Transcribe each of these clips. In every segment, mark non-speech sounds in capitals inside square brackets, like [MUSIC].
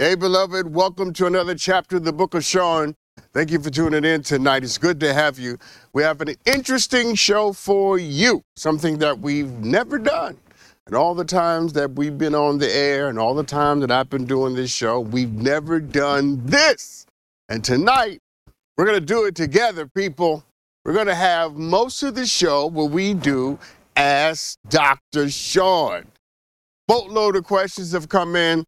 Hey, beloved, welcome to another chapter of the book of Sean. Thank you for tuning in tonight. It's good to have you. We have an interesting show for you, something that we've never done. And all the times that we've been on the air and all the time that I've been doing this show, we've never done this. And tonight, we're going to do it together, people. We're going to have most of the show where we do Ask Dr. Sean. Boatload of questions have come in.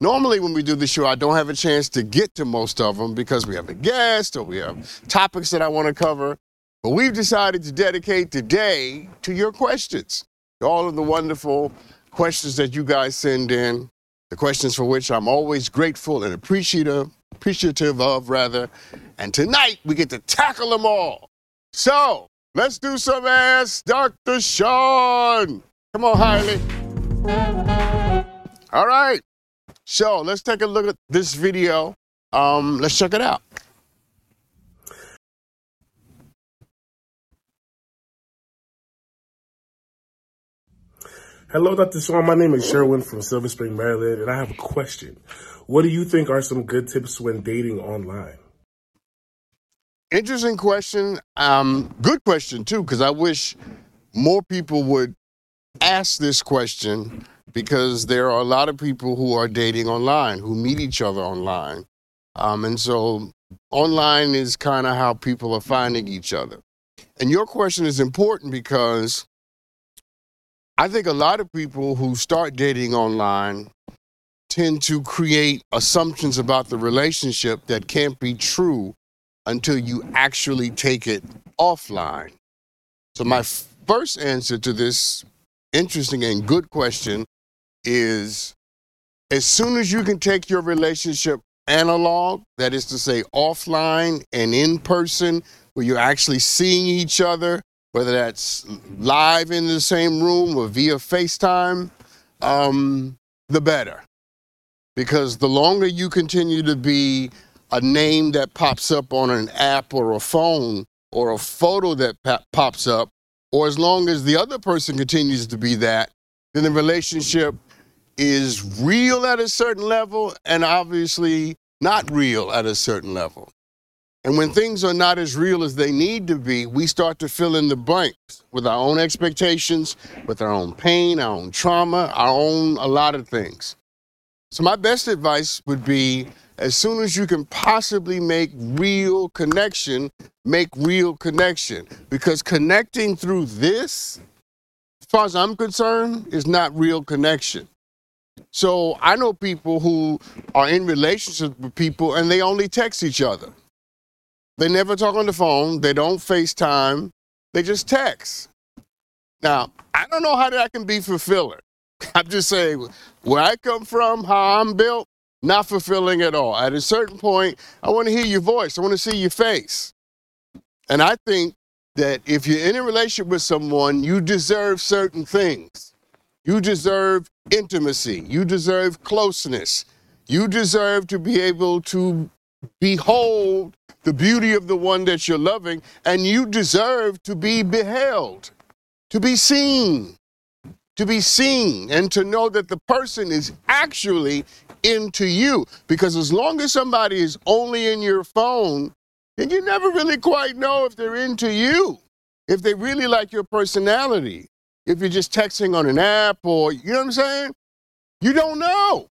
Normally, when we do the show, I don't have a chance to get to most of them because we have a guest or we have topics that I want to cover. But we've decided to dedicate today to your questions, all of the wonderful questions that you guys send in, the questions for which I'm always grateful and appreciative, appreciative of, rather. And tonight, we get to tackle them all. So, let's do some Ask Dr. Sean. Come on, Hiley. All right. So let's take a look at this video. Um, let's check it out. Hello, Dr. Sean. My name is Sherwin from Silver Spring, Maryland, and I have a question. What do you think are some good tips when dating online? Interesting question. Um, good question too, because I wish more people would ask this question because there are a lot of people who are dating online, who meet each other online. Um, and so online is kind of how people are finding each other. And your question is important because I think a lot of people who start dating online tend to create assumptions about the relationship that can't be true until you actually take it offline. So, my first answer to this interesting and good question is as soon as you can take your relationship analog, that is to say, offline and in person, where you're actually seeing each other, whether that's live in the same room or via FaceTime, um, the better. Because the longer you continue to be a name that pops up on an app or a phone or a photo that pops up, or as long as the other person continues to be that, then the relationship is real at a certain level and obviously not real at a certain level. And when things are not as real as they need to be, we start to fill in the blanks with our own expectations, with our own pain, our own trauma, our own a lot of things. So, my best advice would be as soon as you can possibly make real connection, make real connection. Because connecting through this, as far as I'm concerned, is not real connection. So I know people who are in relationships with people and they only text each other. They never talk on the phone, they don't FaceTime, they just text. Now, I don't know how that can be fulfilling. [LAUGHS] I'm just saying, where I come from, how I'm built, not fulfilling at all. At a certain point, I want to hear your voice, I want to see your face. And I think that if you're in a relationship with someone, you deserve certain things. You deserve intimacy. You deserve closeness. You deserve to be able to behold the beauty of the one that you're loving, and you deserve to be beheld, to be seen, to be seen, and to know that the person is actually into you. Because as long as somebody is only in your phone, then you never really quite know if they're into you, if they really like your personality if you're just texting on an app or, you know what I'm saying? You don't know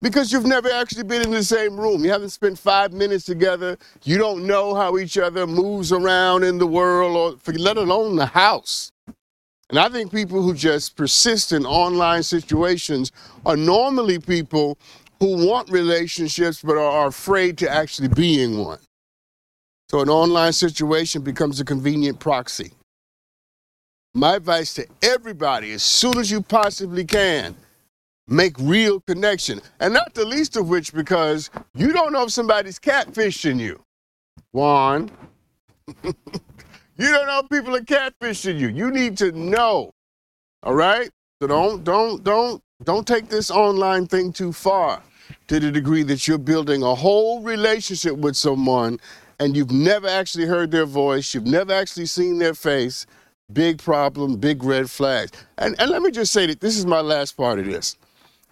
because you've never actually been in the same room. You haven't spent five minutes together. You don't know how each other moves around in the world or let alone the house. And I think people who just persist in online situations are normally people who want relationships but are afraid to actually be in one. So an online situation becomes a convenient proxy. My advice to everybody, as soon as you possibly can, make real connection. And not the least of which because you don't know if somebody's catfishing you. Juan. [LAUGHS] you don't know if people are catfishing you. You need to know. All right? So don't don't don't don't take this online thing too far to the degree that you're building a whole relationship with someone and you've never actually heard their voice, you've never actually seen their face. Big problem, big red flags. And, and let me just say that this is my last part of this.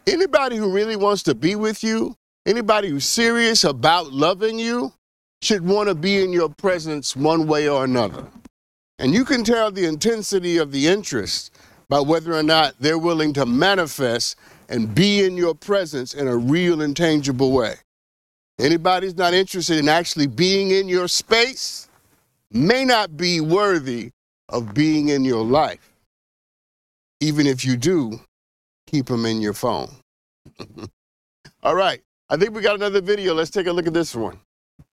Anybody who really wants to be with you, anybody who's serious about loving you, should want to be in your presence one way or another. And you can tell the intensity of the interest by whether or not they're willing to manifest and be in your presence in a real and tangible way. Anybody's not interested in actually being in your space may not be worthy of being in your life. Even if you do, keep them in your phone. [LAUGHS] All right. I think we got another video. Let's take a look at this one.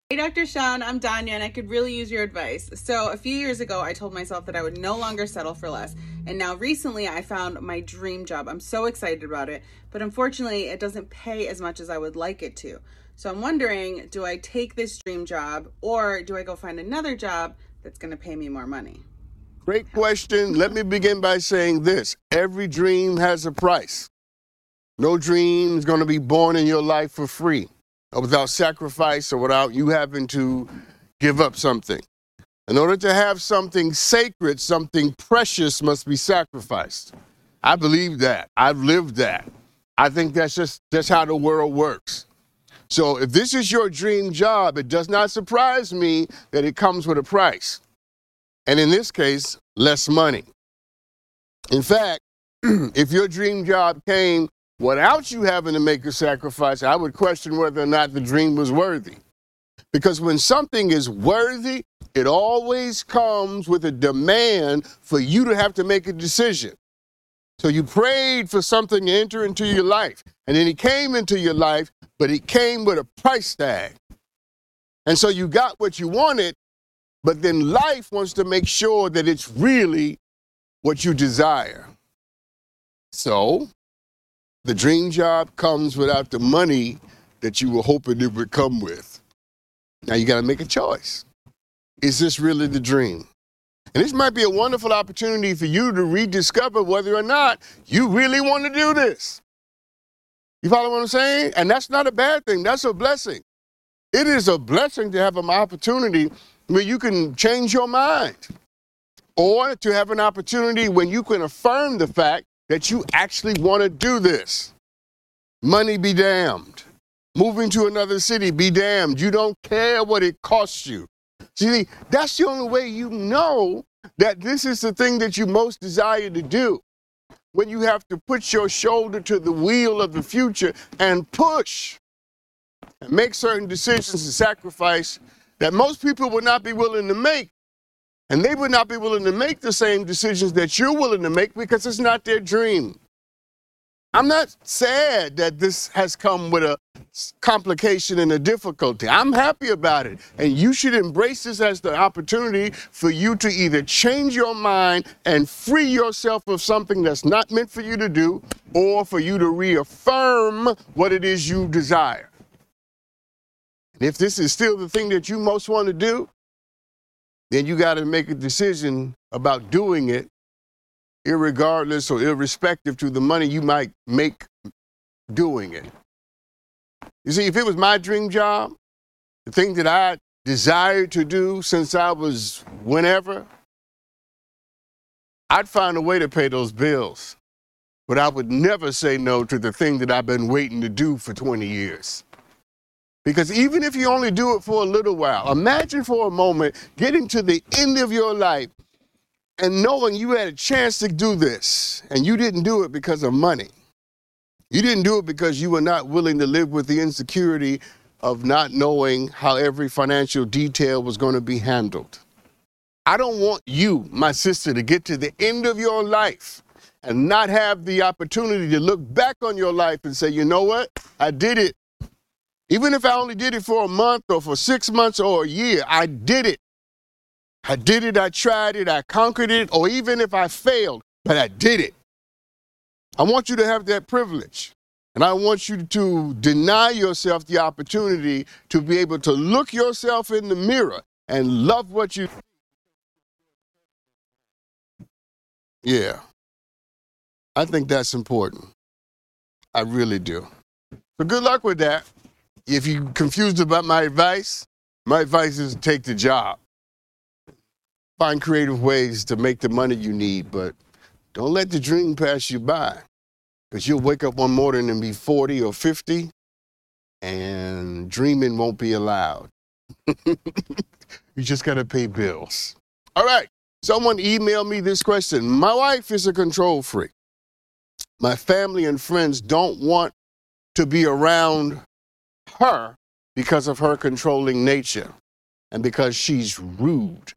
Hey, Dr. Sean, I'm Danya, and I could really use your advice. So, a few years ago, I told myself that I would no longer settle for less. And now, recently, I found my dream job. I'm so excited about it, but unfortunately, it doesn't pay as much as I would like it to. So, I'm wondering do I take this dream job or do I go find another job that's going to pay me more money? Great question. Let me begin by saying this every dream has a price. No dream is going to be born in your life for free or without sacrifice or without you having to give up something. In order to have something sacred, something precious must be sacrificed. I believe that. I've lived that. I think that's just that's how the world works. So if this is your dream job, it does not surprise me that it comes with a price. And in this case, less money. In fact, [CLEARS THROAT] if your dream job came without you having to make a sacrifice, I would question whether or not the dream was worthy. Because when something is worthy, it always comes with a demand for you to have to make a decision. So you prayed for something to enter into your life, and then it came into your life, but it came with a price tag. And so you got what you wanted, but then life wants to make sure that it's really what you desire. So the dream job comes without the money that you were hoping it would come with. Now you got to make a choice. Is this really the dream? And this might be a wonderful opportunity for you to rediscover whether or not you really want to do this. You follow what I'm saying? And that's not a bad thing, that's a blessing. It is a blessing to have an opportunity where you can change your mind or to have an opportunity when you can affirm the fact that you actually want to do this. Money be damned. Moving to another city be damned. You don't care what it costs you. See, that's the only way you know that this is the thing that you most desire to do. When you have to put your shoulder to the wheel of the future and push and make certain decisions and sacrifice that most people would not be willing to make and they would not be willing to make the same decisions that you're willing to make because it's not their dream. I'm not sad that this has come with a complication and a difficulty. I'm happy about it. And you should embrace this as the opportunity for you to either change your mind and free yourself of something that's not meant for you to do, or for you to reaffirm what it is you desire. And if this is still the thing that you most want to do, then you got to make a decision about doing it, regardless or irrespective to the money you might make doing it. You see, if it was my dream job, the thing that I desired to do since I was whenever, I'd find a way to pay those bills. But I would never say no to the thing that I've been waiting to do for 20 years. Because even if you only do it for a little while, imagine for a moment getting to the end of your life and knowing you had a chance to do this and you didn't do it because of money. You didn't do it because you were not willing to live with the insecurity of not knowing how every financial detail was going to be handled. I don't want you, my sister, to get to the end of your life and not have the opportunity to look back on your life and say, you know what? I did it. Even if I only did it for a month or for six months or a year, I did it. I did it, I tried it, I conquered it, or even if I failed, but I did it. I want you to have that privilege. And I want you to deny yourself the opportunity to be able to look yourself in the mirror and love what you. Yeah. I think that's important. I really do. So good luck with that. If you're confused about my advice, my advice is take the job. Find creative ways to make the money you need, but don't let the dream pass you by. Because you'll wake up one morning and be 40 or 50, and dreaming won't be allowed. [LAUGHS] you just got to pay bills. All right. Someone emailed me this question. My wife is a control freak. My family and friends don't want to be around her because of her controlling nature and because she's rude.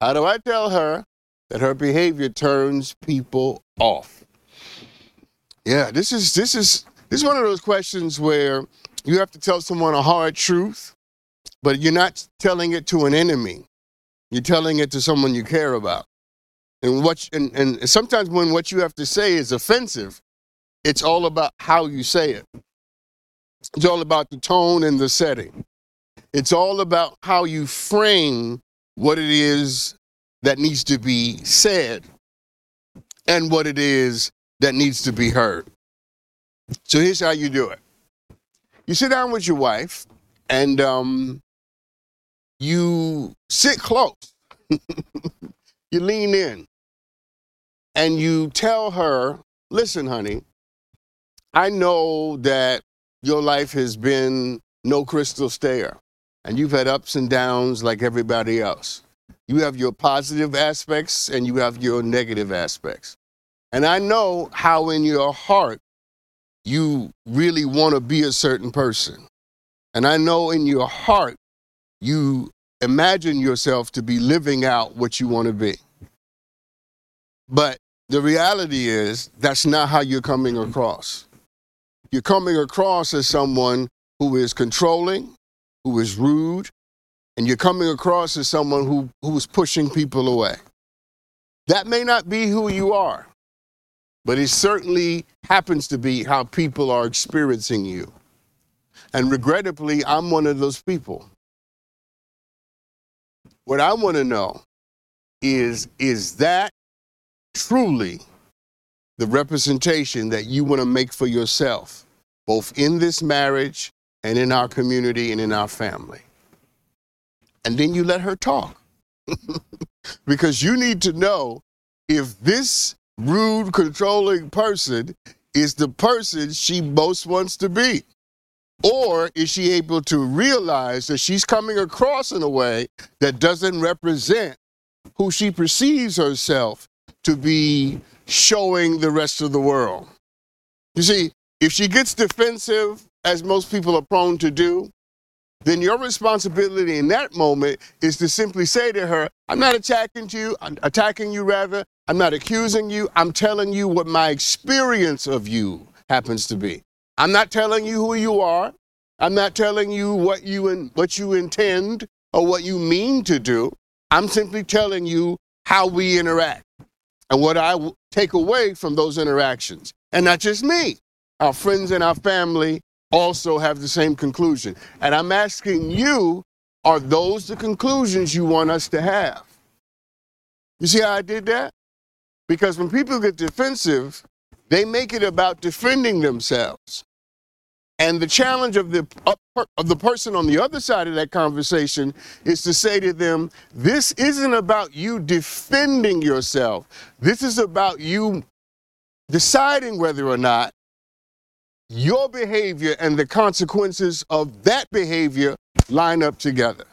How do I tell her that her behavior turns people off? Yeah, this is this is this is one of those questions where you have to tell someone a hard truth, but you're not telling it to an enemy. You're telling it to someone you care about. And what and, and sometimes when what you have to say is offensive, it's all about how you say it. It's all about the tone and the setting. It's all about how you frame what it is that needs to be said and what it is that needs to be heard. So here's how you do it you sit down with your wife and um, you sit close, [LAUGHS] you lean in, and you tell her, listen, honey, I know that your life has been no crystal stair, and you've had ups and downs like everybody else. You have your positive aspects and you have your negative aspects. And I know how in your heart you really want to be a certain person. And I know in your heart you imagine yourself to be living out what you want to be. But the reality is that's not how you're coming across. You're coming across as someone who is controlling, who is rude, and you're coming across as someone who, who is pushing people away. That may not be who you are, but it certainly happens to be how people are experiencing you. And regrettably, I'm one of those people. What I want to know is is that truly the representation that you want to make for yourself, both in this marriage and in our community and in our family. And then you let her talk. [LAUGHS] because you need to know if this rude, controlling person is the person she most wants to be. Or is she able to realize that she's coming across in a way that doesn't represent who she perceives herself to be showing the rest of the world. You see, if she gets defensive, as most people are prone to do, then your responsibility in that moment is to simply say to her, I'm not attacking you, I'm attacking you rather, I'm not accusing you, I'm telling you what my experience of you happens to be. I'm not telling you who you are. I'm not telling you what you in, what you intend or what you mean to do. I'm simply telling you how we interact and what I take away from those interactions. And not just me, our friends and our family also have the same conclusion. And I'm asking you, are those the conclusions you want us to have? You see how I did that? Because when people get defensive, they make it about defending themselves. And the challenge of the, uh, of the person on the other side of that conversation is to say to them, this isn't about you defending yourself. This is about you deciding whether or not your behavior and the consequences of that behavior line up together.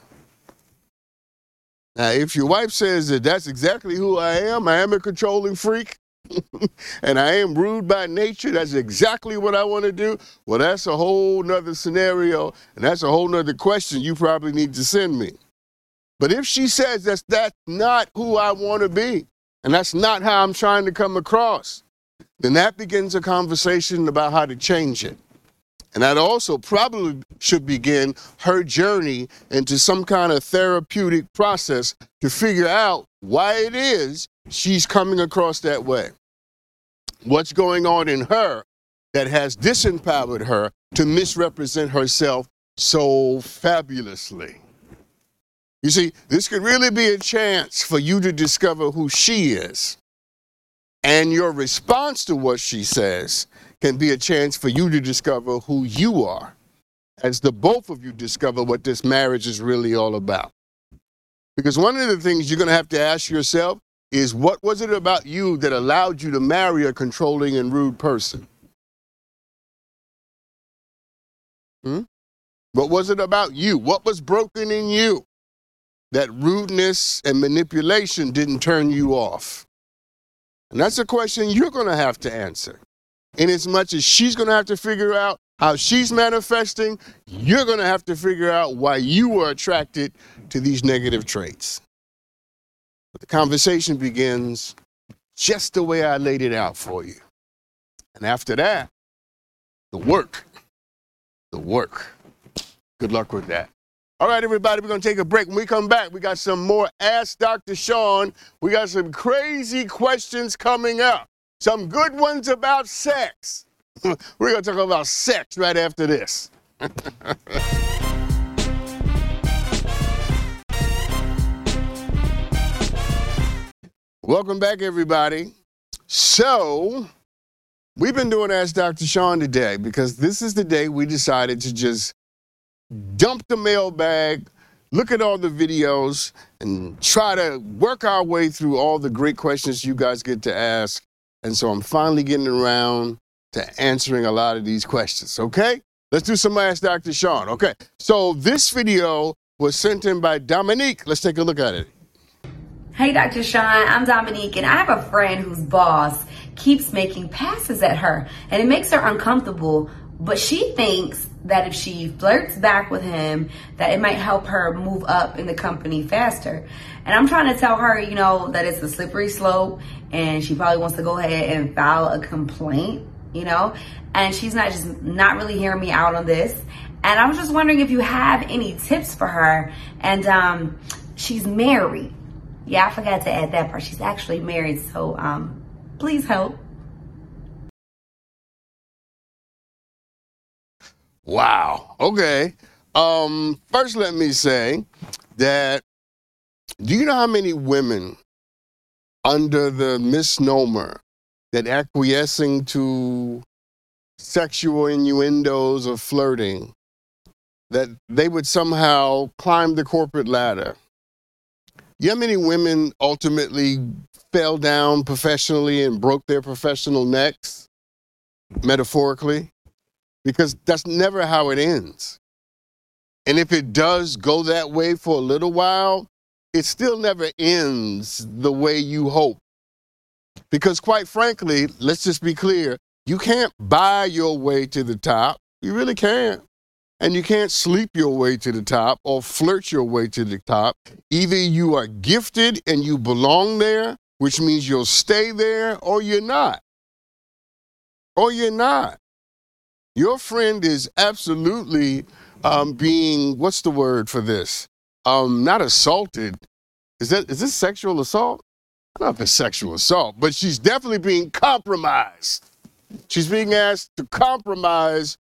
Now, if your wife says that that's exactly who I am, I am a controlling freak, [LAUGHS] and I am rude by nature, that's exactly what I want to do, well, that's a whole nother scenario, and that's a whole nother question you probably need to send me. But if she says that's, that's not who I want to be, and that's not how I'm trying to come across, then that begins a conversation about how to change it. And that also probably should begin her journey into some kind of therapeutic process to figure out why it is she's coming across that way. What's going on in her that has disempowered her to misrepresent herself so fabulously. You see, this could really be a chance for you to discover who she is. And your response to what she says can be a chance for you to discover who you are as the both of you discover what this marriage is really all about. Because one of the things you're going to have to ask yourself is what was it about you that allowed you to marry a controlling and rude person? Hmm? What was it about you? What was broken in you that rudeness and manipulation didn't turn you off? And that's a question you're going to have to answer. In as much as she's going to have to figure out how she's manifesting, you're going to have to figure out why you were attracted to these negative traits. But the conversation begins just the way I laid it out for you. And after that, the work. The work. Good luck with that. All right, everybody, we're going to take a break. When we come back, we got some more Ask Dr. Sean. We got some crazy questions coming up, some good ones about sex. [LAUGHS] we're going to talk about sex right after this. [LAUGHS] Welcome back, everybody. So, we've been doing Ask Dr. Sean today because this is the day we decided to just dump the mailbag, look at all the videos, and try to work our way through all the great questions you guys get to ask. And so I'm finally getting around to answering a lot of these questions, okay? Let's do some Ask Dr. Sean, okay? So this video was sent in by Dominique. Let's take a look at it. Hey, Dr. Sean, I'm Dominique, and I have a friend whose boss keeps making passes at her, and it makes her uncomfortable. But she thinks that if she flirts back with him, that it might help her move up in the company faster. And I'm trying to tell her, you know, that it's a slippery slope, and she probably wants to go ahead and file a complaint, you know. And she's not just not really hearing me out on this. And I was just wondering if you have any tips for her. And um, she's married yeah, I forgot to add that part. She's actually married, so um, please help. Wow. Okay. Um, first, let me say that do you know how many women under the misnomer that acquiescing to sexual innuendos or flirting that they would somehow climb the corporate ladder you know how many women ultimately fell down professionally and broke their professional necks, metaphorically? Because that's never how it ends. And if it does go that way for a little while, it still never ends the way you hope. Because, quite frankly, let's just be clear you can't buy your way to the top. You really can't. And you can't sleep your way to the top or flirt your way to the top. Either you are gifted and you belong there, which means you'll stay there, or you're not. Or you're not. Your friend is absolutely um, being, what's the word for this? Um, not assaulted. Is that is this sexual assault? I don't know if it's sexual assault, but she's definitely being compromised. She's being asked to compromise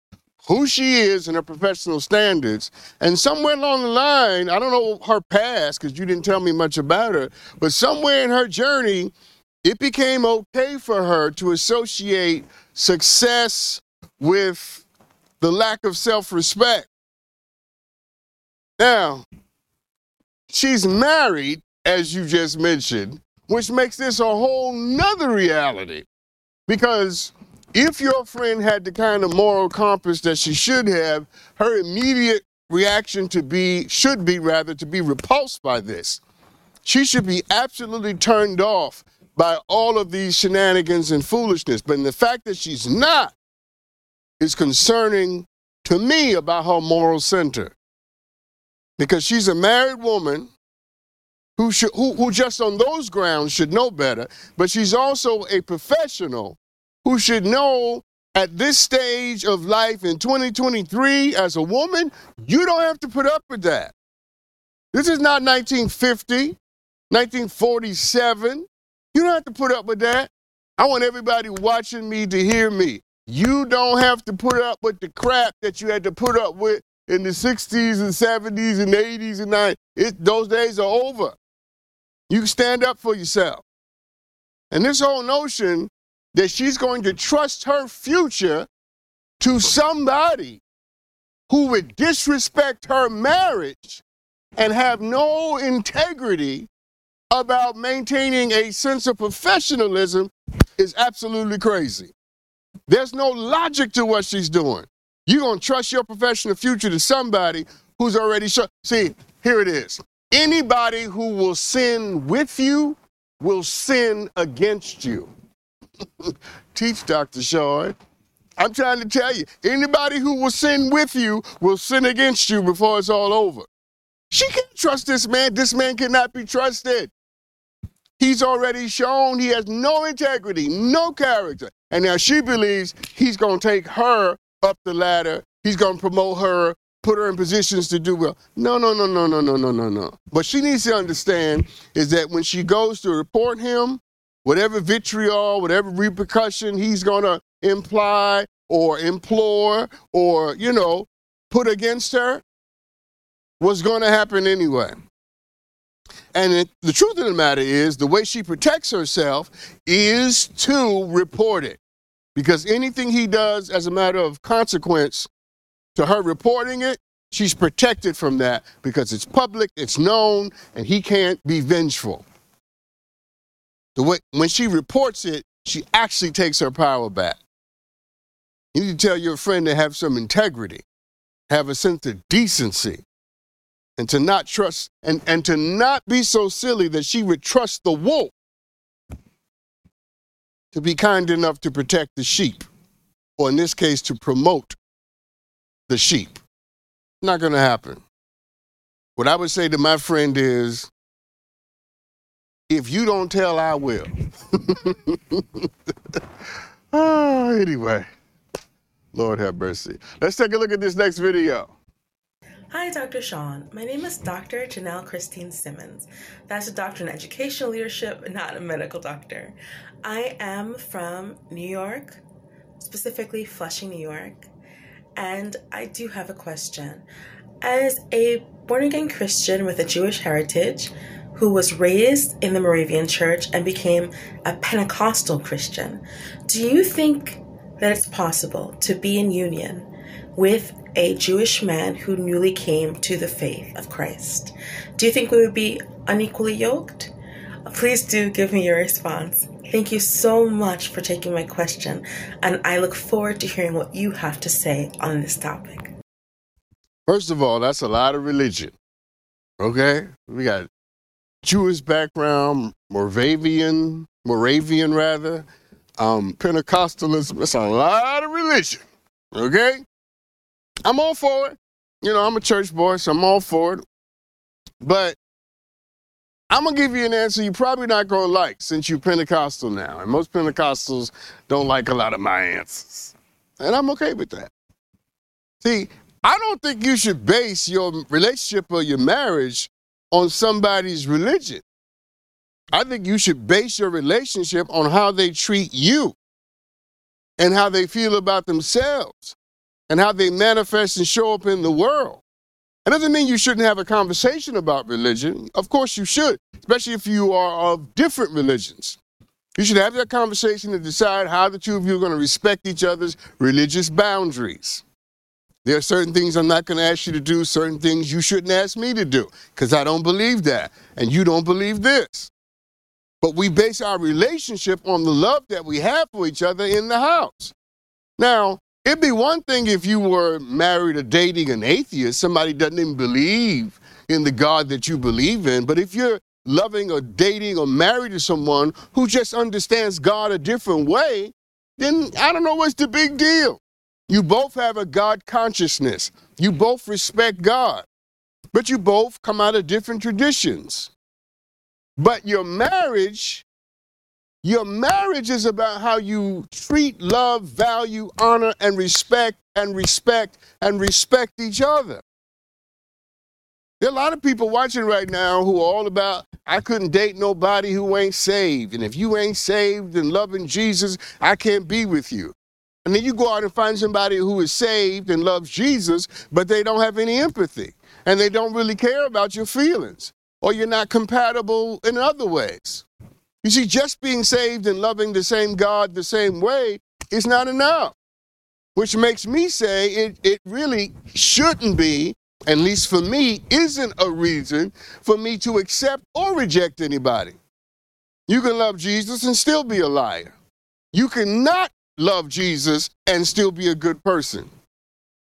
who she is and her professional standards. And somewhere along the line, I don't know her past because you didn't tell me much about her, but somewhere in her journey, it became okay for her to associate success with the lack of self respect. Now, she's married, as you just mentioned, which makes this a whole nother reality because if your friend had the kind of moral compass that she should have, her immediate reaction to be, should be rather, to be repulsed by this. She should be absolutely turned off by all of these shenanigans and foolishness. But the fact that she's not is concerning to me about her moral center. Because she's a married woman who, should, who, who just on those grounds should know better, but she's also a professional who should know at this stage of life in 2023 as a woman, you don't have to put up with that. This is not 1950, 1947. You don't have to put up with that. I want everybody watching me to hear me. You don't have to put up with the crap that you had to put up with in the 60s and 70s and 80s and 90s. It, those days are over. You stand up for yourself. And this whole notion that she's going to trust her future to somebody who would disrespect her marriage and have no integrity about maintaining a sense of professionalism is absolutely crazy. There's no logic to what she's doing. You're going to trust your professional future to somebody who's already sure. See, here it is. Anybody who will sin with you will sin against you. [LAUGHS] Teach, Dr. Sean. I'm trying to tell you, anybody who will sin with you will sin against you before it's all over. She can't trust this man. This man cannot be trusted. He's already shown he has no integrity, no character. And now she believes he's going to take her up the ladder. He's going to promote her, put her in positions to do well. No, no, no, no, no, no, no, no, no. What she needs to understand is that when she goes to report him, whatever vitriol, whatever repercussion he's going to imply or implore or, you know, put against her was going to happen anyway. And it, the truth of the matter is, the way she protects herself is to report it. Because anything he does as a matter of consequence to her reporting it, she's protected from that because it's public, it's known, and he can't be vengeful. The way, when she reports it, she actually takes her power back. You need to tell your friend to have some integrity, have a sense of decency, and to not trust and, and to not be so silly that she would trust the wolf to be kind enough to protect the sheep, or in this case, to promote the sheep. Not going to happen. What I would say to my friend is if you don't tell, I will. oh, [LAUGHS] anyway, Lord have mercy. Let's take a look at this next video. Hi, Dr. Sean. My name is Dr. Janelle Christine Simmons. That's a doctor in educational leadership, not a medical doctor. I am from New York, specifically Flushing, New York, and I do have a question. As a born again Christian with a Jewish heritage, who was raised in the Moravian Church and became a Pentecostal Christian, do you think that it's possible to be in union with a Jewish man who newly came to the faith of Christ. Do you think we would be unequally yoked? Please do give me your response. Thank you so much for taking my question, and I look forward to hearing what you have to say on this topic. First of all, that's a lot of religion. Okay? We got Jewish background, Moravian, Moravian rather, um, Pentecostalism. That's a lot of religion. Okay? I'm all for it. You know, I'm a church boy, so I'm all for it. But I'm gonna give you an answer you're probably not gonna like since you're Pentecostal now. And most Pentecostals don't like a lot of my answers. And I'm okay with that. See, I don't think you should base your relationship or your marriage on somebody's religion. I think you should base your relationship on how they treat you and how they feel about themselves and how they manifest and show up in the world. It doesn't mean you shouldn't have a conversation about religion. Of course, you should, especially if you are of different religions. You should have that conversation to decide how the two of you are going to respect each other's religious boundaries. There are certain things I'm not going to ask you to do, certain things you shouldn't ask me to do, because I don't believe that, and you don't believe this. But we base our relationship on the love that we have for each other in the house. Now, It'd be one thing if you were married or dating an atheist, somebody doesn't even believe in the God that you believe in. But if you're loving or dating or married to someone who just understands God a different way, then I don't know what's the big deal. You both have a God consciousness. You both respect God, but you both come out of different traditions. But your marriage Your marriage is about how you treat, love, value, honor, and respect, and respect, and respect each other. There are a lot of people watching right now who are all about, I couldn't date nobody who ain't saved. And if you ain't saved and loving Jesus, I can't be with you. And then you go out and find somebody who is saved and loves Jesus, but they don't have any empathy and they don't really care about your feelings or you're not compatible in other ways. You see, just being saved and loving the same God the same way is not enough, which makes me say it, it really shouldn't be at least for me, isn't a reason for me to accept or reject anybody. You can love Jesus and still be a liar. You cannot love Jesus and still be a good person.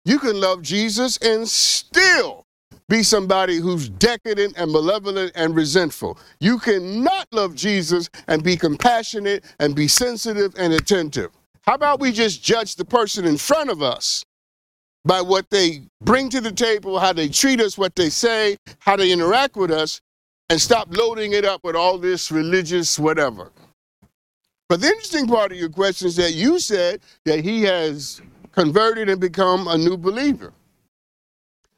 You can love Jesus and still be somebody who's decadent and malevolent and resentful. You cannot love Jesus and be compassionate and be sensitive and attentive. How about we just judge the person in front of us by what they bring to the table, how they treat us, what they say, how they interact with us, and stop loading it up with all this religious whatever. But the interesting part of your question is that you said that he has converted and become a new believer.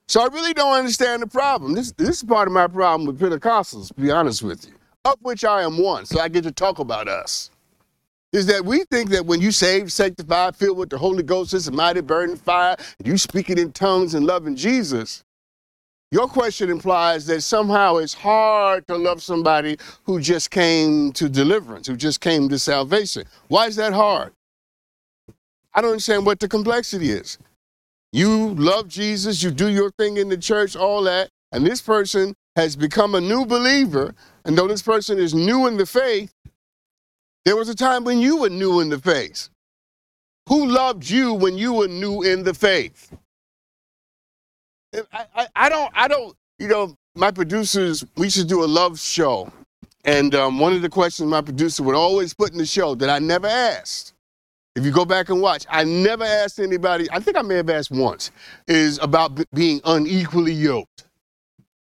So I really don't understand the problem. This, this is part of my problem with Pentecostals, to be honest with you, of which I am one, so I get to talk about us is that we think that when you saved, sanctified, filled with the Holy Ghost, it's a mighty burning fire, and you speaking in tongues and loving Jesus, your question implies that somehow it's hard to love somebody who just came to deliverance, who just came to salvation. Why is that hard? I don't understand what the complexity is. You love Jesus, you do your thing in the church, all that, and this person has become a new believer. And though this person is new in the faith, there was a time when you were new in the faith. Who loved you when you were new in the faith? I, I, I don't, I don't, you know, my producers, we should do a love show. And um, one of the questions my producer would always put in the show that I never asked, if you go back and watch, I never asked anybody, I think I may have asked once, is about b- being unequally yoked.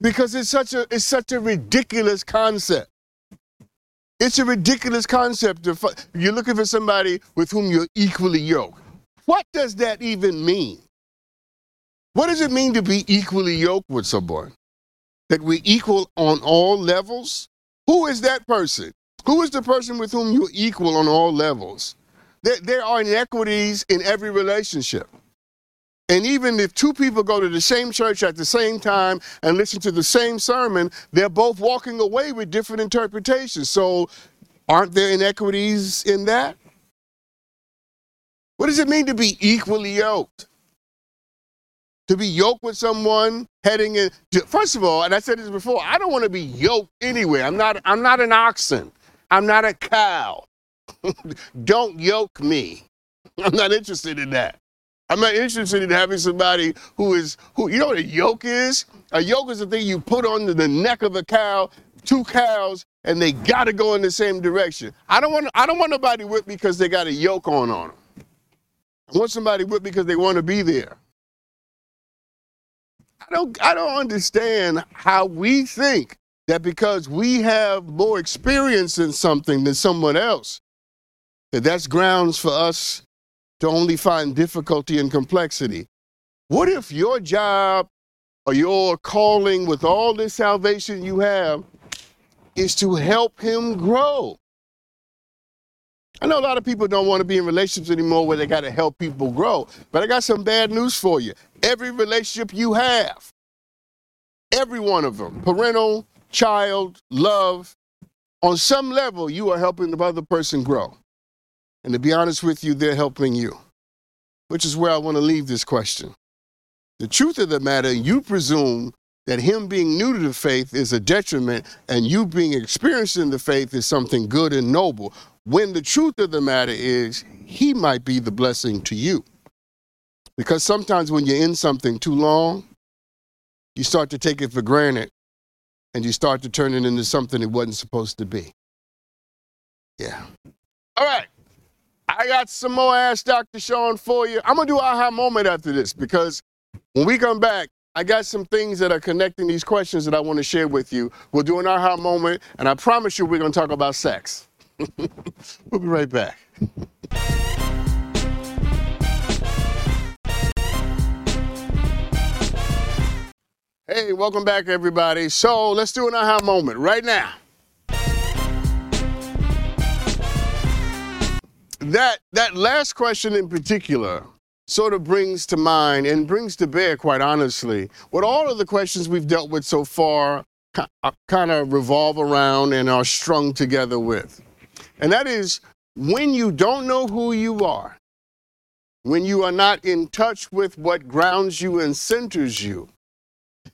Because it's such a, it's such a ridiculous concept. It's a ridiculous concept. Of, you're looking for somebody with whom you're equally yoked. What does that even mean? What does it mean to be equally yoked with someone? That we're equal on all levels? Who is that person? Who is the person with whom you're equal on all levels? There, there are inequities in every relationship. And even if two people go to the same church at the same time and listen to the same sermon, they're both walking away with different interpretations. So, aren't there inequities in that? What does it mean to be equally yoked? To be yoked with someone heading in. First of all, and I said this before, I don't want to be yoked anywhere. I'm not. I'm not an oxen. I'm not a cow. [LAUGHS] don't yoke me. I'm not interested in that. I'm not interested in having somebody who is who you know what a yoke is? A yoke is the thing you put on the neck of a cow, two cows, and they gotta go in the same direction. I don't want I don't want nobody me because they got a yoke on on them. I want somebody me because they want to be there. I don't I don't understand how we think that because we have more experience in something than someone else, that that's grounds for us to only find difficulty and complexity. What if your job or your calling with all this salvation you have is to help him grow? I know a lot of people don't want to be in relationships anymore where they got to help people grow, but I got some bad news for you. Every relationship you have, every one of them, parental, child, love, on some level, you are helping the other person grow. And to be honest with you, they're helping you, which is where I want to leave this question. The truth of the matter, you presume that him being new to the faith is a detriment and you being experienced in the faith is something good and noble, when the truth of the matter is he might be the blessing to you. Because sometimes when you're in something too long, you start to take it for granted and you start to turn it into something it wasn't supposed to be. Yeah. All right. I got some more Ask Dr. Sean for you. I'm going to do aha moment after this because when we come back, I got some things that are connecting these questions that I want to share with you. We'll do an aha moment, and I promise you we're going to talk about sex. [LAUGHS] we'll be right back. Hey, welcome back, everybody. So let's do an aha moment right now. That that last question in particular sort of brings to mind and brings to bear, quite honestly, what all of the questions we've dealt with so far uh, kind of revolve around and are strung together with. And that is when you don't know who you are, when you are not in touch with what grounds you and centers you,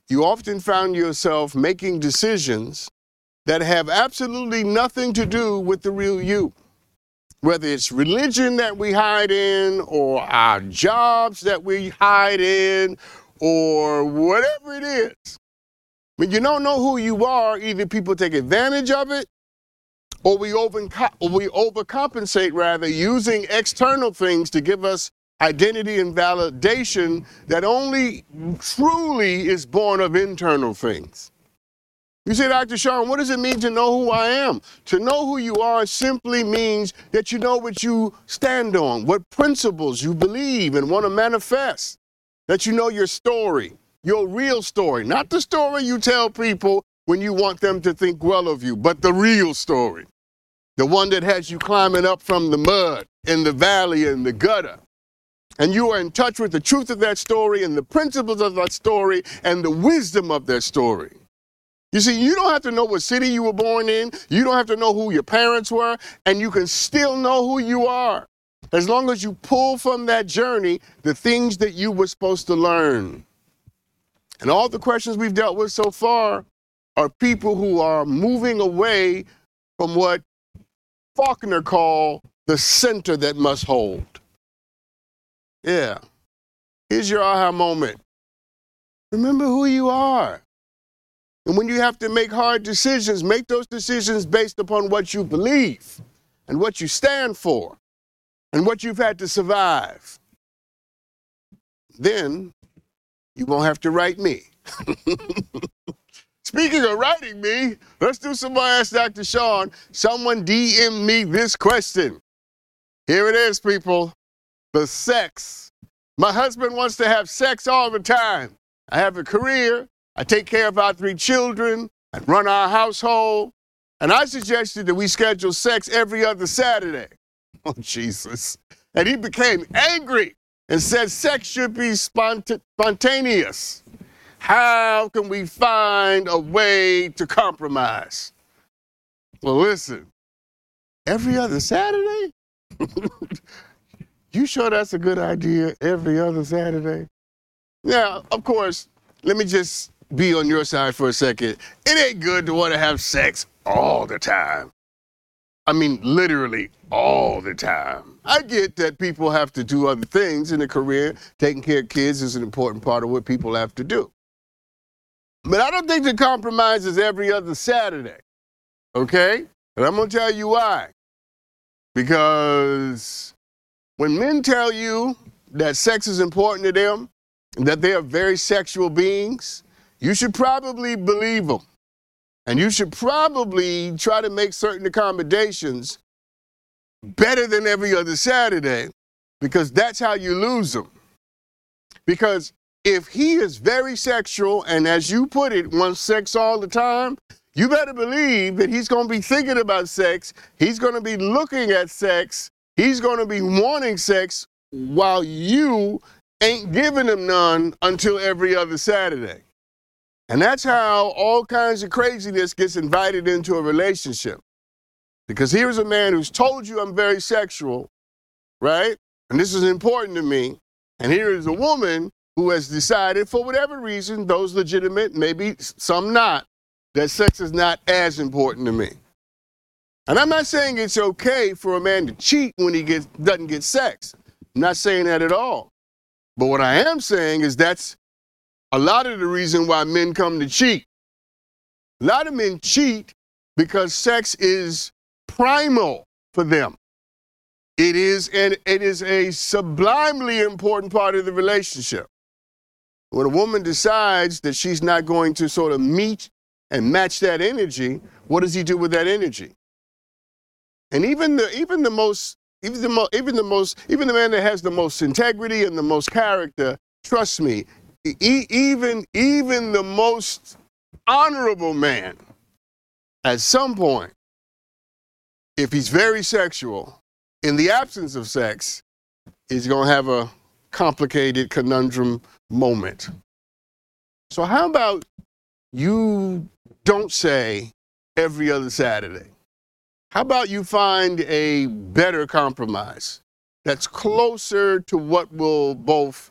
you often found yourself making decisions that have absolutely nothing to do with the real you. Whether it's religion that we hide in, or our jobs that we hide in, or whatever it is. When you don't know who you are, either people take advantage of it, or we, or we overcompensate rather using external things to give us identity and validation that only truly is born of internal things. You say, Dr. Sean, what does it mean to know who I am? To know who you are simply means that you know what you stand on, what principles you believe and want to manifest, that you know your story, your real story, not the story you tell people when you want them to think well of you, but the real story, the one that has you climbing up from the mud in the valley and the gutter and you are in touch with the truth of that story and the principles of that story and the wisdom of that story. You see, you don't have to know what city you were born in, you don't have to know who your parents were, and you can still know who you are. As long as you pull from that journey the things that you were supposed to learn. And all the questions we've dealt with so far are people who are moving away from what Faulkner called the center that must hold. Yeah. Here's your aha moment. Remember who you are. And when you have to make hard decisions, make those decisions based upon what you believe and what you stand for and what you've had to survive. Then you won't have to write me. [LAUGHS] Speaking of writing me, let's do some more Ask Dr. Sean. Someone DM me this question. Here it is, people the sex. My husband wants to have sex all the time. I have a career. I take care of our three children. and run our household. And I suggested that we schedule sex every other Saturday. [LAUGHS] Oh, Jesus. And he became angry and said sex should be spont- spontaneous. How can we find a way to compromise? Well, listen, every other Saturday? [LAUGHS] You sure that's a good idea every other Saturday? Now, of course, let me just be on your side for a second. It ain't good to want to have sex all the time. I mean, literally all the time. I get that people have to do other things in a career. Taking care of kids is an important part of what people have to do. But I don't think the compromise is every other Saturday. Okay? And I'm to tell you why. Because when men tell you that sex is important to them, that they are very sexual beings, you should probably believe them. And you should probably try to make certain accommodations better than every other Saturday because that's how you lose them. Because if he is very sexual and, as you put it, wants sex all the time, you better believe that he's going to be thinking about sex. He's going to be looking at sex He's going to be wanting sex while you ain't giving him none until every other Saturday. And that's how all kinds of craziness gets invited into a relationship. Because here's a man who's told you I'm very sexual, right? And this is important to me. And here is a woman who has decided, for whatever reason, those legitimate, maybe some not, that sex is not as important to me. And I'm not saying it's okay for a man to cheat when he gets, doesn't get sex. I'm not saying that at all. But what I am saying is that's a lot of the reason why men come to cheat. A lot of men cheat because sex is primal for them. It is and it is a sublimely important part of the relationship. When a woman decides that she's not going to sort of meet and match that energy, what does he do with that energy? And even the even the most even the mo- even the most even the man that has the most integrity and the most character, trust me, e- even even the most honorable man, at some point, if he's very sexual, in the absence of sex, is going to have a complicated conundrum moment. So how about you don't say every other Saturday? How about you find a better compromise that's closer to what will both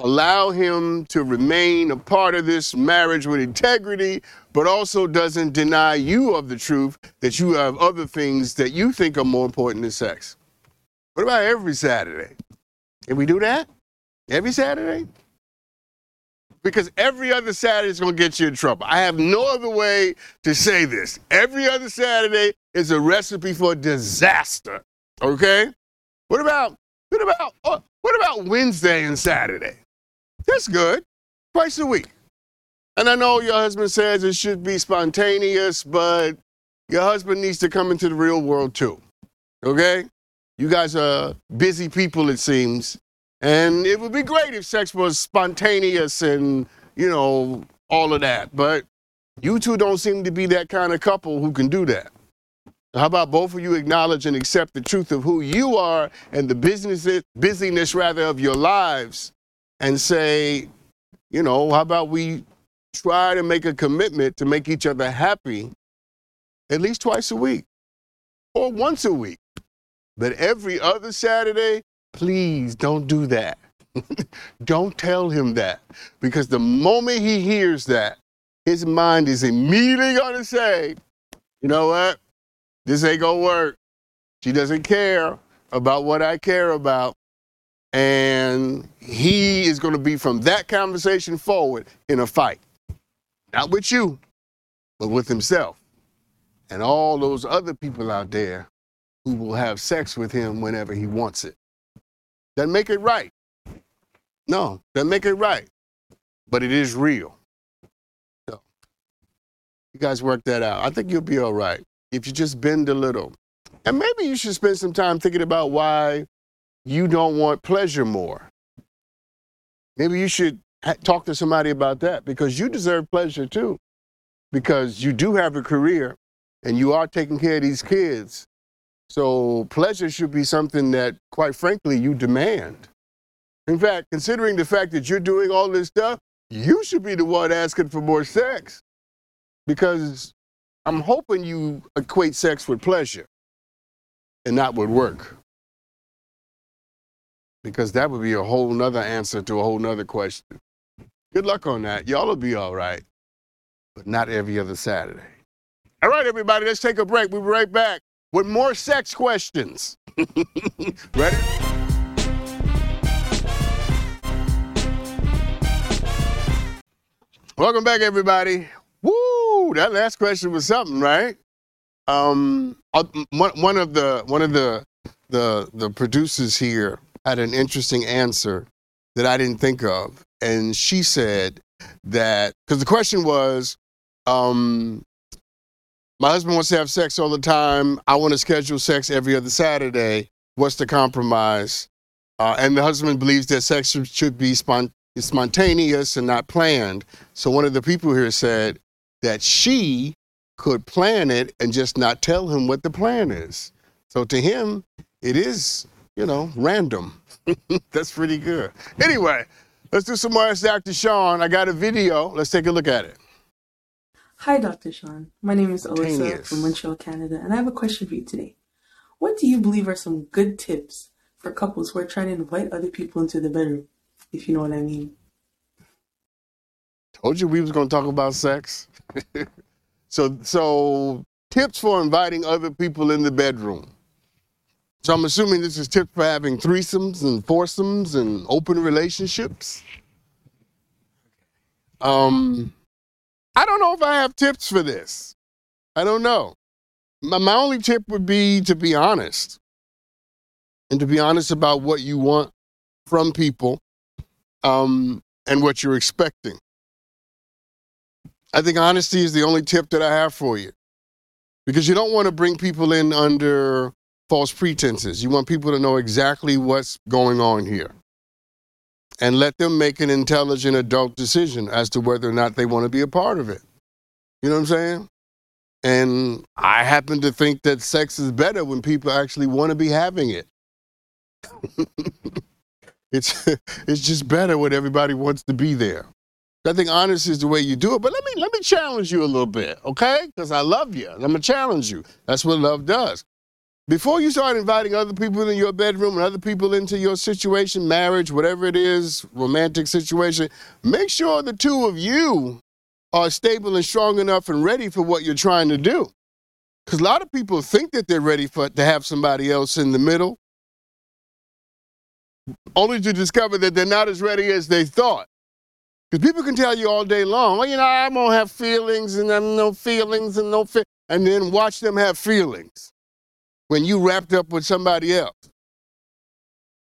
allow him to remain a part of this marriage with integrity, but also doesn't deny you of the truth that you have other things that you think are more important than sex? What about every Saturday? Can we do that? Every Saturday? Because every other Saturday is going to get you in trouble. I have no other way to say this. Every other Saturday is a recipe for disaster. Okay? What about what about uh, what about Wednesday and Saturday? That's good. Twice a week. And I know your husband says it should be spontaneous, but your husband needs to come into the real world too. Okay? You guys are busy people, it seems. And it would be great if sex was spontaneous and, you know, all of that. But you two don't seem to be that kind of couple who can do that. How about both of you acknowledge and accept the truth of who you are and the business, busyness rather of your lives and say, you know, how about we try to make a commitment to make each other happy at least twice a week or once a week. But every other Saturday, please don't do that. [LAUGHS] don't tell him that. Because the moment he hears that, his mind is immediately going to say, you know what? This ain't going to work. She doesn't care about what I care about. And he is going to be from that conversation forward in a fight. Not with you, but with himself. And all those other people out there who will have sex with him whenever he wants it. Doesn't make it right. No, doesn't make it right. But it is real. So you guys work that out. I think you'll be all right if you just bend a little. And maybe you should spend some time thinking about why you don't want pleasure more. Maybe you should talk to somebody about that because you deserve pleasure too. Because you do have a career and you are taking care of these kids so pleasure should be something that, quite frankly, you demand. In fact, considering the fact that you're doing all this stuff, you should be the one asking for more sex. Because I'm hoping you equate sex with pleasure and not with work. Because that would be a whole nother answer to a whole nother question. Good luck on that. Y'all will be all right, but not every other Saturday. All right, everybody, let's take a break. We'll be right back with more sex questions. [LAUGHS] Ready? Welcome back, everybody. Woo! That last question was something, right? Um, uh, one, one of the one of the the the producers here had an interesting answer that I didn't think of, and she said that because the question was, um, my husband wants to have sex all the time. I want to schedule sex every other Saturday. What's the compromise? Uh, and the husband believes that sex should be spont- spontaneous and not planned. So one of the people here said that she could plan it and just not tell him what the plan is. So to him, it is, you know, random. [LAUGHS] That's pretty good. Anyway, let's do some more Ask Dr. Sean. I got a video. Let's take a look at it. Hi, Dr. Sean. My name is Alyssa from Montreal, Canada, and I have a question for you today. What do you believe are some good tips for couples who are trying to invite other people into the bedroom, if you know what I mean? Told you we was going to talk about sex. [LAUGHS] so, so tips for inviting other people in the bedroom. So I'm assuming this is tips for having threesomes and foursomes and open relationships. Um, I don't know if I have tips for this. I don't know. My, my only tip would be to be honest and to be honest about what you want from people um, and what you're expecting. I think honesty is the only tip that I have for you. because you don't want to bring people in under false pretenses. You want people to know exactly what's going on here and let them make an intelligent adult decision as to whether or not they want to be a part of it. You know what I'm saying? And I happen to think that sex is better when people actually want to be having it. [LAUGHS] it's [LAUGHS] it's just better when everybody wants to be there. I think honesty is the way you do it. But let me let me challenge you a little bit, okay? Because I love you. I'm gonna challenge you. That's what love does. Before you start inviting other people in your bedroom and other people into your situation, marriage, whatever it is, romantic situation, make sure the two of you are stable and strong enough and ready for what you're trying to do. Because a lot of people think that they're ready for to have somebody else in the middle, only to discover that they're not as ready as they thought. Because people can tell you all day long, well, you know, I won't have feelings and I'm no feelings and no and then watch them have feelings when you wrapped up with somebody else.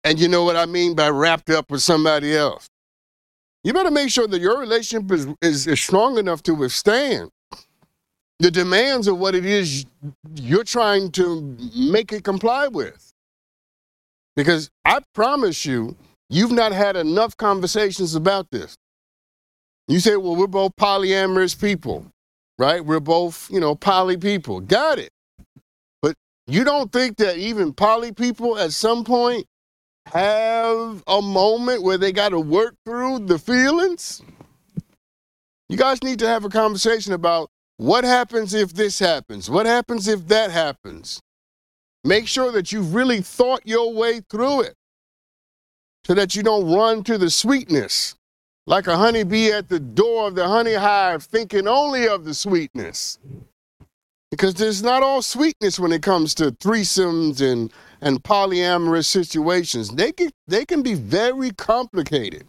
And you know what I mean by wrapped up with somebody else. You better make sure that your relationship is, is, is strong enough to withstand the demands of what it is you're trying to make it comply with. Because I promise you, you've not had enough conversations about this. You say, well, we're both polyamorous people, right? We're both, you know, poly people. Got it. You don't think that even poly people at some point have a moment where they got to work through the feelings? You guys need to have a conversation about what happens if this happens? What happens if that happens? Make sure that you've really thought your way through it so that you don't run to the sweetness like a honeybee at the door of the honey hive, thinking only of the sweetness. Because there's not all sweetness when it comes to threesomes and and polyamorous situations. They can, they can be very complicated.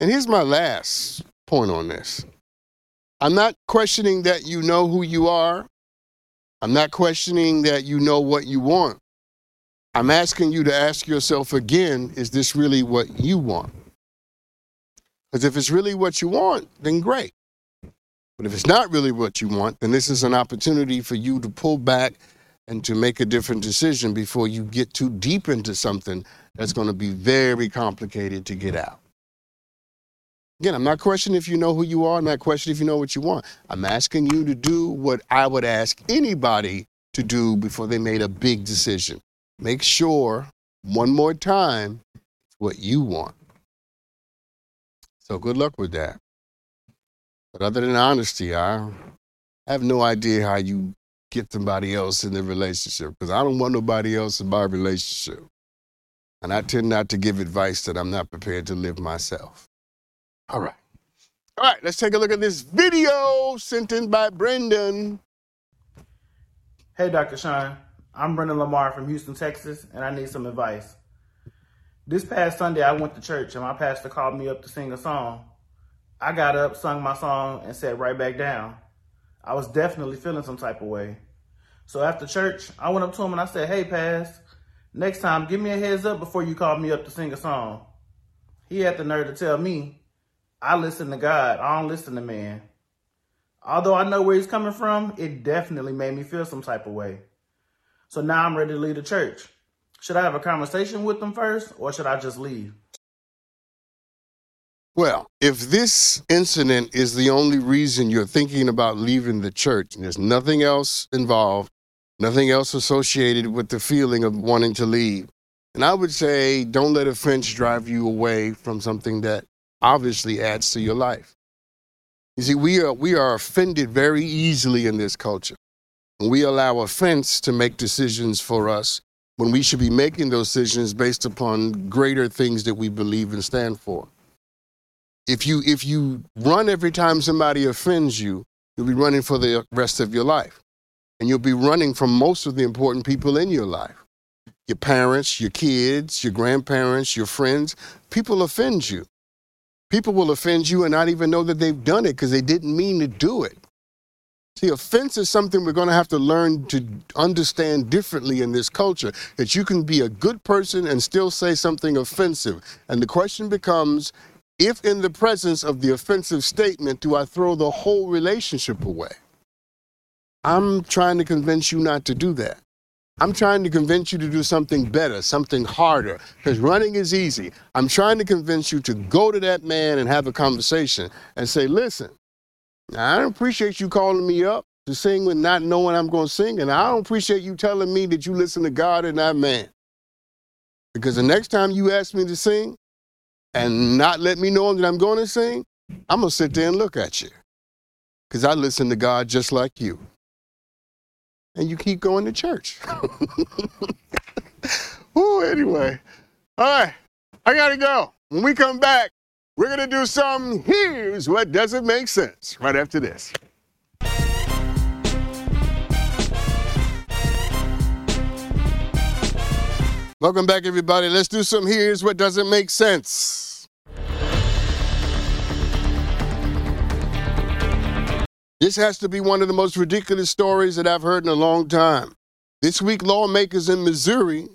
And here's my last point on this I'm not questioning that you know who you are, I'm not questioning that you know what you want. I'm asking you to ask yourself again is this really what you want? Because if it's really what you want, then great. But if it's not really what you want, then this is an opportunity for you to pull back and to make a different decision before you get too deep into something that's going to be very complicated to get out. Again, I'm not questioning if you know who you are. I'm not questioning if you know what you want. I'm asking you to do what I would ask anybody to do before they made a big decision. Make sure, one more time, what you want. So good luck with that. But other than honesty, I have no idea how you get somebody else in the relationship because I don't want nobody else in my relationship. And I tend not to give advice that I'm not prepared to live myself. All right. All right, let's take a look at this video sent in by Brendan. Hey, Dr. Sean. I'm Brendan Lamar from Houston, Texas, and I need some advice. This past Sunday, I went to church and my pastor called me up to sing a song. I got up, sung my song, and sat right back down. I was definitely feeling some type of way. So after church, I went up to him and I said, Hey, Pass, next time give me a heads up before you call me up to sing a song. He had the nerve to tell me, I listen to God, I don't listen to man. Although I know where he's coming from, it definitely made me feel some type of way. So now I'm ready to leave the church. Should I have a conversation with them first or should I just leave? Well, if this incident is the only reason you're thinking about leaving the church, and there's nothing else involved, nothing else associated with the feeling of wanting to leave, and I would say don't let offense drive you away from something that obviously adds to your life. You see, we are, we are offended very easily in this culture. We allow offense to make decisions for us when we should be making those decisions based upon greater things that we believe and stand for if you if you run every time somebody offends you, you'll be running for the rest of your life. And you'll be running from most of the important people in your life. Your parents, your kids, your grandparents, your friends, people offend you. People will offend you and not even know that they've done it because they didn't mean to do it. See, offense is something we're going to have to learn to understand differently in this culture. That you can be a good person and still say something offensive. And the question becomes if in the presence of the offensive statement do I throw the whole relationship away? I'm trying to convince you not to do that. I'm trying to convince you to do something better, something harder, because running is easy. I'm trying to convince you to go to that man and have a conversation and say, listen, I don't appreciate you calling me up to sing with not knowing I'm going to sing, and I don't appreciate you telling me that you listen to God and not man. Because the next time you ask me to sing and not let me know that I'm going to sing, I'm going to sit there and look at you. Because I listen to God just like you and you keep going to church. [LAUGHS] Ooh, anyway. All right, I gotta go. When we come back, we're gonna do some here's what doesn't make sense right after this. Welcome back, everybody. Let's do some here's what doesn't make sense. This has to be one of the most ridiculous stories that I've heard in a long time. This week, lawmakers in Missouri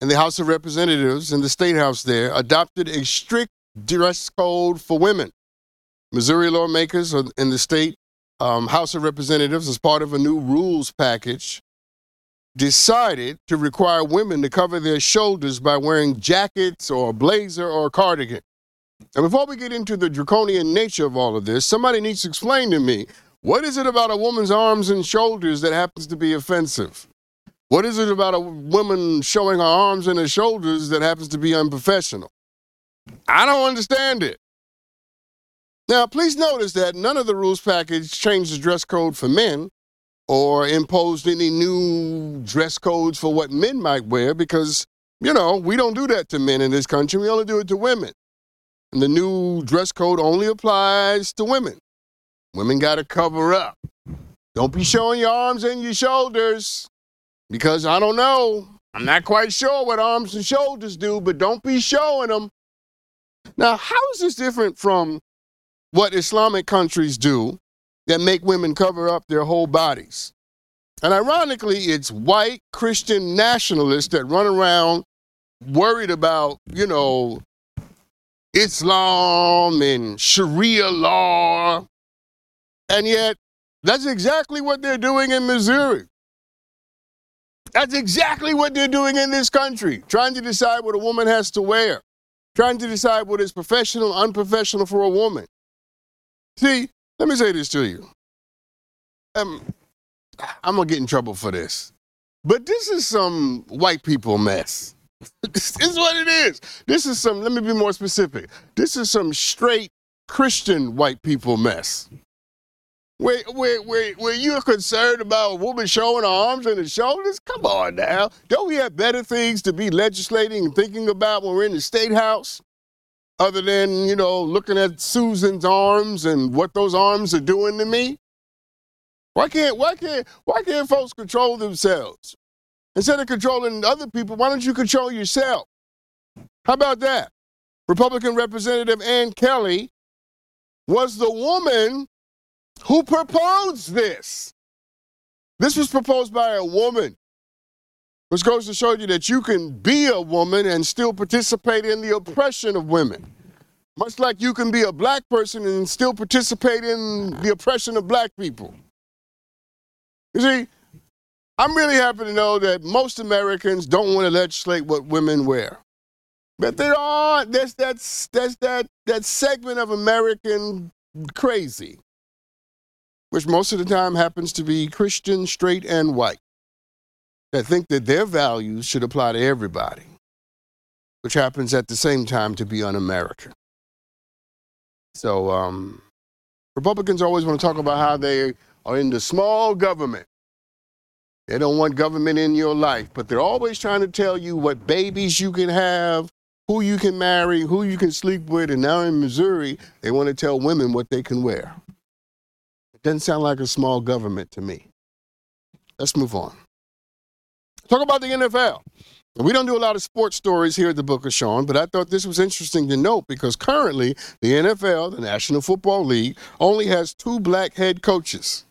and the House of Representatives and the State House there adopted a strict dress code for women. Missouri lawmakers in the state um, House of Representatives, as part of a new rules package, decided to require women to cover their shoulders by wearing jackets or a blazer or a cardigan. And before we get into the draconian nature of all of this, somebody needs to explain to me what is it about a woman's arms and shoulders that happens to be offensive? What is it about a woman showing her arms and her shoulders that happens to be unprofessional? I don't understand it. Now, please notice that none of the rules package changed the dress code for men or imposed any new dress codes for what men might wear because, you know, we don't do that to men in this country. We only do it to women. And the new dress code only applies to women. Women got to cover up. Don't be showing your arms and your shoulders because I don't know. I'm not quite sure what arms and shoulders do, but don't be showing them. Now, how is this different from what Islamic countries do that make women cover up their whole bodies? And ironically, it's white Christian nationalists that run around worried about, you know, Islam and Sharia law and yet, that's exactly what they're doing in Missouri. That's exactly what they're doing in this country, trying to decide what a woman has to wear, trying to decide what is professional, unprofessional for a woman. See, let me say this to you. Um, I'm to get in trouble for this. But this is some white people mess. [LAUGHS] this is what it is. This is some, let me be more specific. This is some straight Christian white people mess. Where, you're concerned about a woman showing her arms and her shoulders? Come on now. Don't we have better things to be legislating and thinking about when we're in the state house? Other than, you know, looking at Susan's arms and what those arms are doing to me? Why can't, why can't, why can't folks control themselves? Instead of controlling other people, why don't you control yourself? How about that? Republican Representative Ann Kelley was the woman who proposed this? This was proposed by a woman, which goes to show you that you can be a woman and still participate in the oppression of women. Much like you can be a black person and still participate in the oppression of black people. You see, I'm really happy to know that most Americans don't want to legislate what women wear. But there are there's that's that's that that segment of American crazy which most of the time happens to be Christian, straight, and white, that think that their values should apply to everybody, which happens at the same time to be un American. So, um, Republicans always want to talk about how they are into small government. They don't want government in your life, but they're always trying to tell you what babies you can have, who you can marry, who you can sleep with. And now in Missouri, they want to tell women what they can wear. Doesn't sound like a small government to me. Let's move on. Talk about the NFL. We don't do a lot of sports stories here at the Book of Sean, but I thought this was interesting to note because currently the NFL, the National Football League, only has two black head coaches.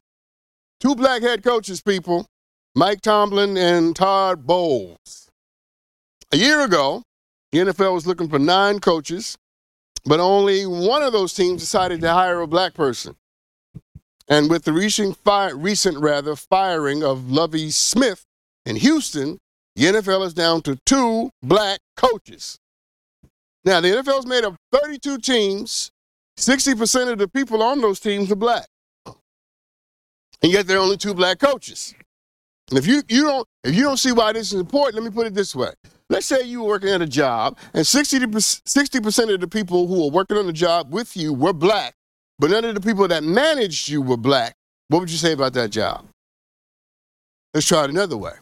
Two black head coaches, people Mike Tomlin and Todd Bowles. A year ago, the NFL was looking for nine coaches, but only one of those teams decided to hire a black person. And with the recent, rather firing of Lovie Smith in Houston, the NFL is down to two black coaches. Now, the NFL is made of 32 teams. 60% of the people on those teams are black. And yet there are only two black coaches. And if you, you don't if you don't see why this is important, let me put it this way. Let's say you were working at a job and 60 percent of the people who were working on the job with you were black, but none of the people that managed you were black. What would you say about that job? Let's try it another way.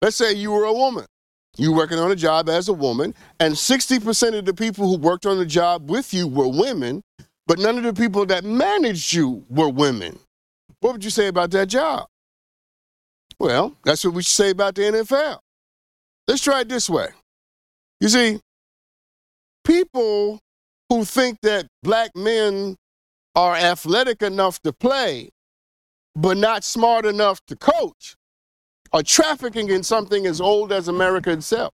Let's say you were a woman. You working on a job as a woman, and 60% of the people who worked on the job with you were women, but none of the people that managed you were women. What would you say about that job? Well, that's what we should say about the NFL. Let's try it this way. You see, people who think that black men are athletic enough to play, but not smart enough to coach, are trafficking in something as old as America itself.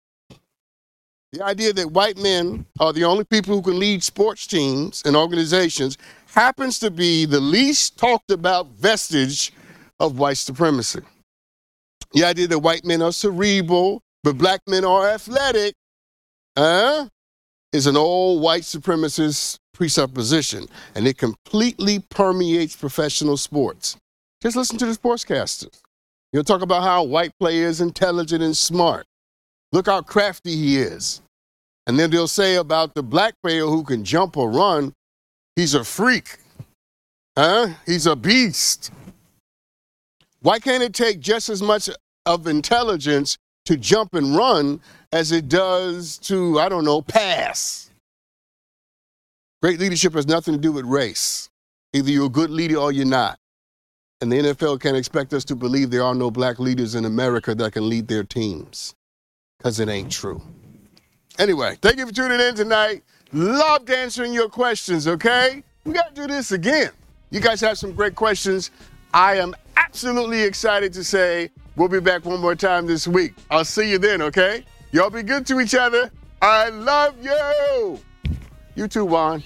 The idea that white men are the only people who can lead sports teams and organizations happens to be the least talked about vestige of white supremacy. The idea that white men are cerebral, but black men are athletic, uh, is an old white supremacist presupposition, and it completely permeates professional sports. Just listen to the sportscasters. You'll talk about how white player is intelligent and smart. Look how crafty he is. And then they'll say about the black player who can jump or run, he's a freak. Huh? He's a beast. Why can't it take just as much of intelligence to jump and run as it does to, I don't know, pass? Great leadership has nothing to do with race. Either you're a good leader or you're not. And the NFL can't expect us to believe there are no black leaders in America that can lead their teams because it ain't true. Anyway, thank you for tuning in tonight. Loved answering your questions, okay? We got to do this again. You guys have some great questions. I am absolutely excited to say we'll be back one more time this week. I'll see you then, okay? Y'all be good to each other. I love you. You too, Juan.